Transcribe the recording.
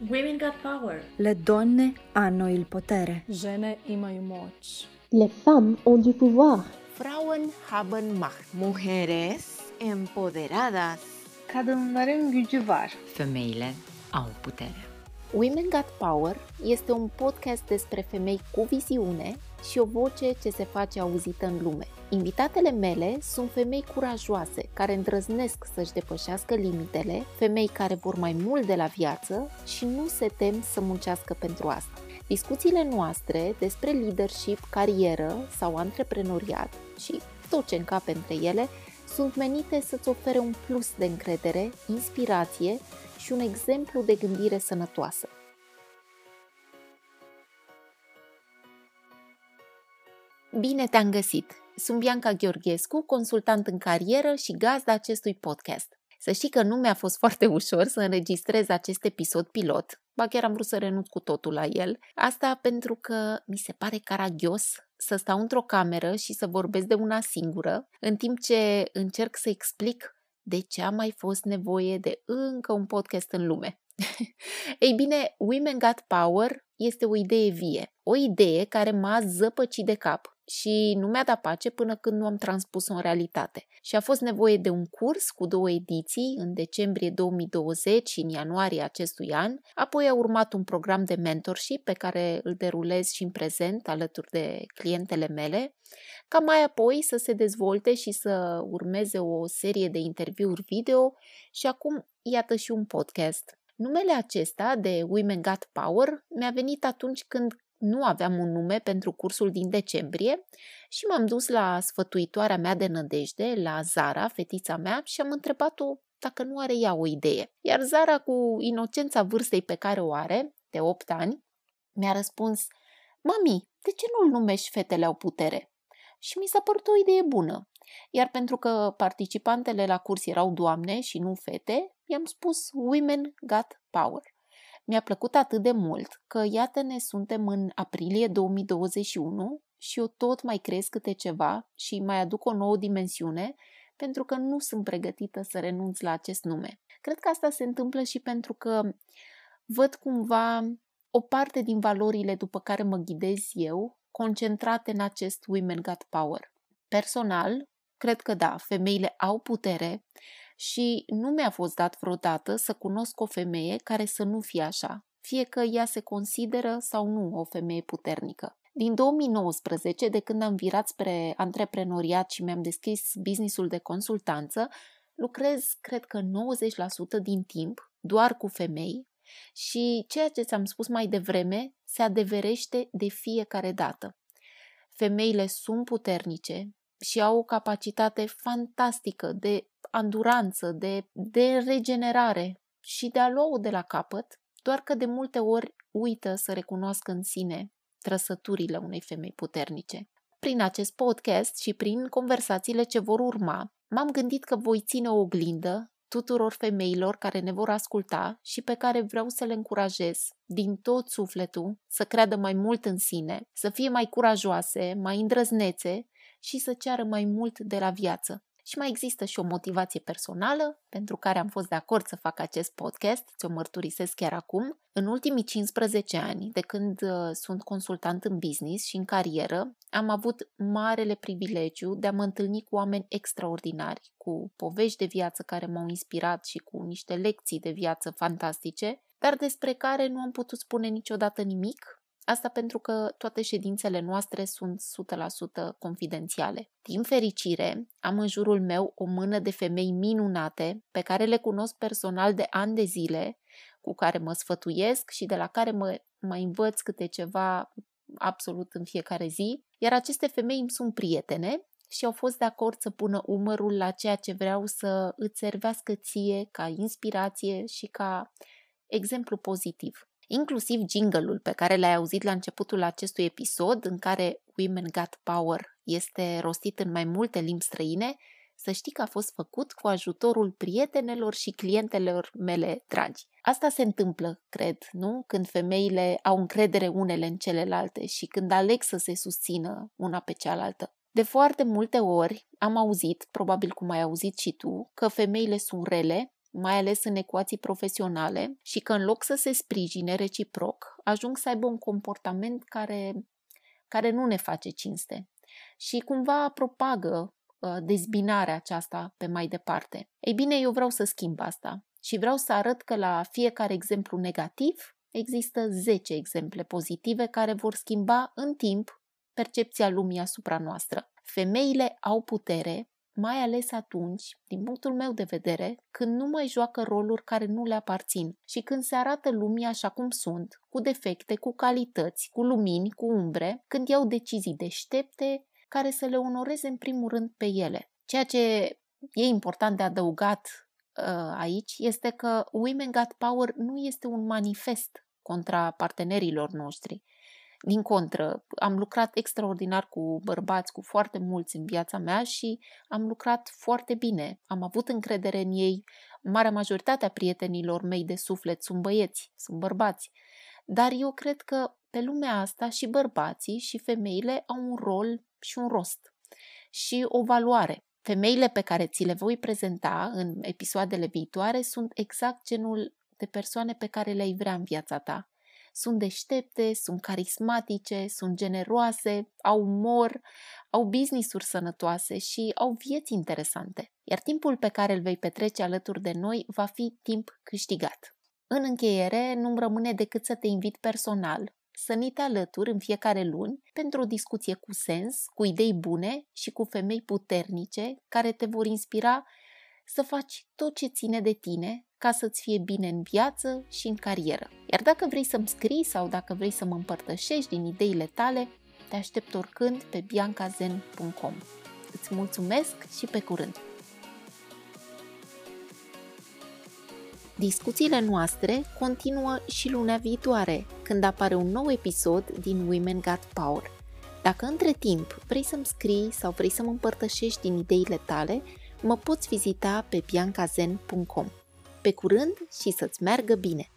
Women got power. Le donne hanno il potere. Žene imaju moć. Les femmes ont du pouvoir. Frauen haben Macht. Mujeres empoderadas. Kadınların gücü var. Femeile au putere. Women Got Power este un podcast despre femei cu viziune și o voce ce se face auzită în lume. Invitatele mele sunt femei curajoase, care îndrăznesc să-și depășească limitele, femei care vor mai mult de la viață și nu se tem să muncească pentru asta. Discuțiile noastre despre leadership, carieră sau antreprenoriat și tot ce încape între ele sunt menite să-ți ofere un plus de încredere, inspirație și un exemplu de gândire sănătoasă. Bine te-am găsit! Sunt Bianca Gheorghescu, consultant în carieră și gazda acestui podcast. Să știi că nu mi-a fost foarte ușor să înregistrez acest episod pilot, ba chiar am vrut să renunț cu totul la el. Asta pentru că mi se pare caragios să stau într-o cameră și să vorbesc de una singură, în timp ce încerc să explic de ce a mai fost nevoie de încă un podcast în lume. Ei bine, Women Got Power este o idee vie, o idee care m-a zăpăcit de cap și nu mi-a dat pace până când nu am transpus-o în realitate. Și a fost nevoie de un curs cu două ediții, în decembrie 2020 și în ianuarie acestui an, apoi a urmat un program de mentorship pe care îl derulez și în prezent alături de clientele mele, ca mai apoi să se dezvolte și să urmeze o serie de interviuri video și acum iată și un podcast. Numele acesta de Women Got Power mi-a venit atunci când nu aveam un nume pentru cursul din decembrie și m-am dus la sfătuitoarea mea de nădejde, la Zara, fetița mea, și am întrebat-o dacă nu are ea o idee. Iar Zara, cu inocența vârstei pe care o are, de 8 ani, mi-a răspuns Mami, de ce nu-l numești Fetele au putere? Și mi s-a părut o idee bună. Iar pentru că participantele la curs erau doamne și nu fete, i-am spus Women Got Power. Mi-a plăcut atât de mult că iată ne suntem în aprilie 2021 și eu tot mai cresc câte ceva și mai aduc o nouă dimensiune pentru că nu sunt pregătită să renunț la acest nume. Cred că asta se întâmplă și pentru că văd cumva o parte din valorile după care mă ghidez eu concentrate în acest Women Got Power. Personal, cred că da, femeile au putere și nu mi-a fost dat vreodată să cunosc o femeie care să nu fie așa, fie că ea se consideră sau nu o femeie puternică. Din 2019, de când am virat spre antreprenoriat și mi-am deschis businessul de consultanță, lucrez, cred că 90% din timp, doar cu femei și ceea ce ți-am spus mai devreme se adeverește de fiecare dată. Femeile sunt puternice și au o capacitate fantastică de anduranță, de, de regenerare și de a lua de la capăt, doar că de multe ori uită să recunoască în sine trăsăturile unei femei puternice. Prin acest podcast și prin conversațiile ce vor urma, m-am gândit că voi ține o oglindă tuturor femeilor care ne vor asculta și pe care vreau să le încurajez din tot sufletul să creadă mai mult în sine, să fie mai curajoase, mai îndrăznețe și să ceară mai mult de la viață. Și mai există și o motivație personală pentru care am fost de acord să fac acest podcast, ți-o mărturisesc chiar acum. În ultimii 15 ani, de când uh, sunt consultant în business și în carieră, am avut marele privilegiu de a mă întâlni cu oameni extraordinari, cu povești de viață care m-au inspirat și cu niște lecții de viață fantastice, dar despre care nu am putut spune niciodată nimic Asta pentru că toate ședințele noastre sunt 100% confidențiale. Din fericire, am în jurul meu o mână de femei minunate pe care le cunosc personal de ani de zile, cu care mă sfătuiesc și de la care mă, mă învăț câte ceva absolut în fiecare zi, iar aceste femei îmi sunt prietene și au fost de acord să pună umărul la ceea ce vreau să îți servească ție ca inspirație și ca exemplu pozitiv inclusiv jingle-ul pe care l-ai auzit la începutul acestui episod, în care Women Got Power este rostit în mai multe limbi străine, să știi că a fost făcut cu ajutorul prietenelor și clientelor mele dragi. Asta se întâmplă, cred, nu? Când femeile au încredere unele în celelalte și când aleg să se susțină una pe cealaltă. De foarte multe ori am auzit, probabil cum ai auzit și tu, că femeile sunt rele mai ales în ecuații profesionale, și că în loc să se sprijine reciproc, ajung să aibă un comportament care, care nu ne face cinste și cumva propagă uh, dezbinarea aceasta pe mai departe. Ei bine, eu vreau să schimb asta și vreau să arăt că la fiecare exemplu negativ există 10 exemple pozitive care vor schimba în timp percepția lumii asupra noastră. Femeile au putere, mai ales atunci, din punctul meu de vedere, când nu mai joacă roluri care nu le aparțin și când se arată lumii așa cum sunt, cu defecte, cu calități, cu lumini, cu umbre, când iau decizii deștepte care să le onoreze în primul rând pe ele. Ceea ce e important de adăugat uh, aici este că Women Got Power nu este un manifest contra partenerilor noștri. Din contră, am lucrat extraordinar cu bărbați, cu foarte mulți în viața mea și am lucrat foarte bine. Am avut încredere în ei. Marea majoritate a prietenilor mei de suflet sunt băieți, sunt bărbați. Dar eu cred că pe lumea asta și bărbații și femeile au un rol și un rost și o valoare. Femeile pe care ți le voi prezenta în episoadele viitoare sunt exact genul de persoane pe care le-ai vrea în viața ta. Sunt deștepte, sunt carismatice, sunt generoase, au umor, au business-uri sănătoase și au vieți interesante. Iar timpul pe care îl vei petrece alături de noi va fi timp câștigat. În încheiere, nu-mi rămâne decât să te invit personal să ni te alături în fiecare luni pentru o discuție cu sens, cu idei bune și cu femei puternice care te vor inspira să faci tot ce ține de tine ca să-ți fie bine în viață și în carieră. Iar dacă vrei să-mi scrii sau dacă vrei să mă împărtășești din ideile tale, te aștept oricând pe biancazen.com. Îți mulțumesc și pe curând! Discuțiile noastre continuă și luna viitoare, când apare un nou episod din Women Got Power. Dacă între timp vrei să-mi scrii sau vrei să mă împărtășești din ideile tale, mă poți vizita pe biancazen.com. Pe curând și să-ți meargă bine!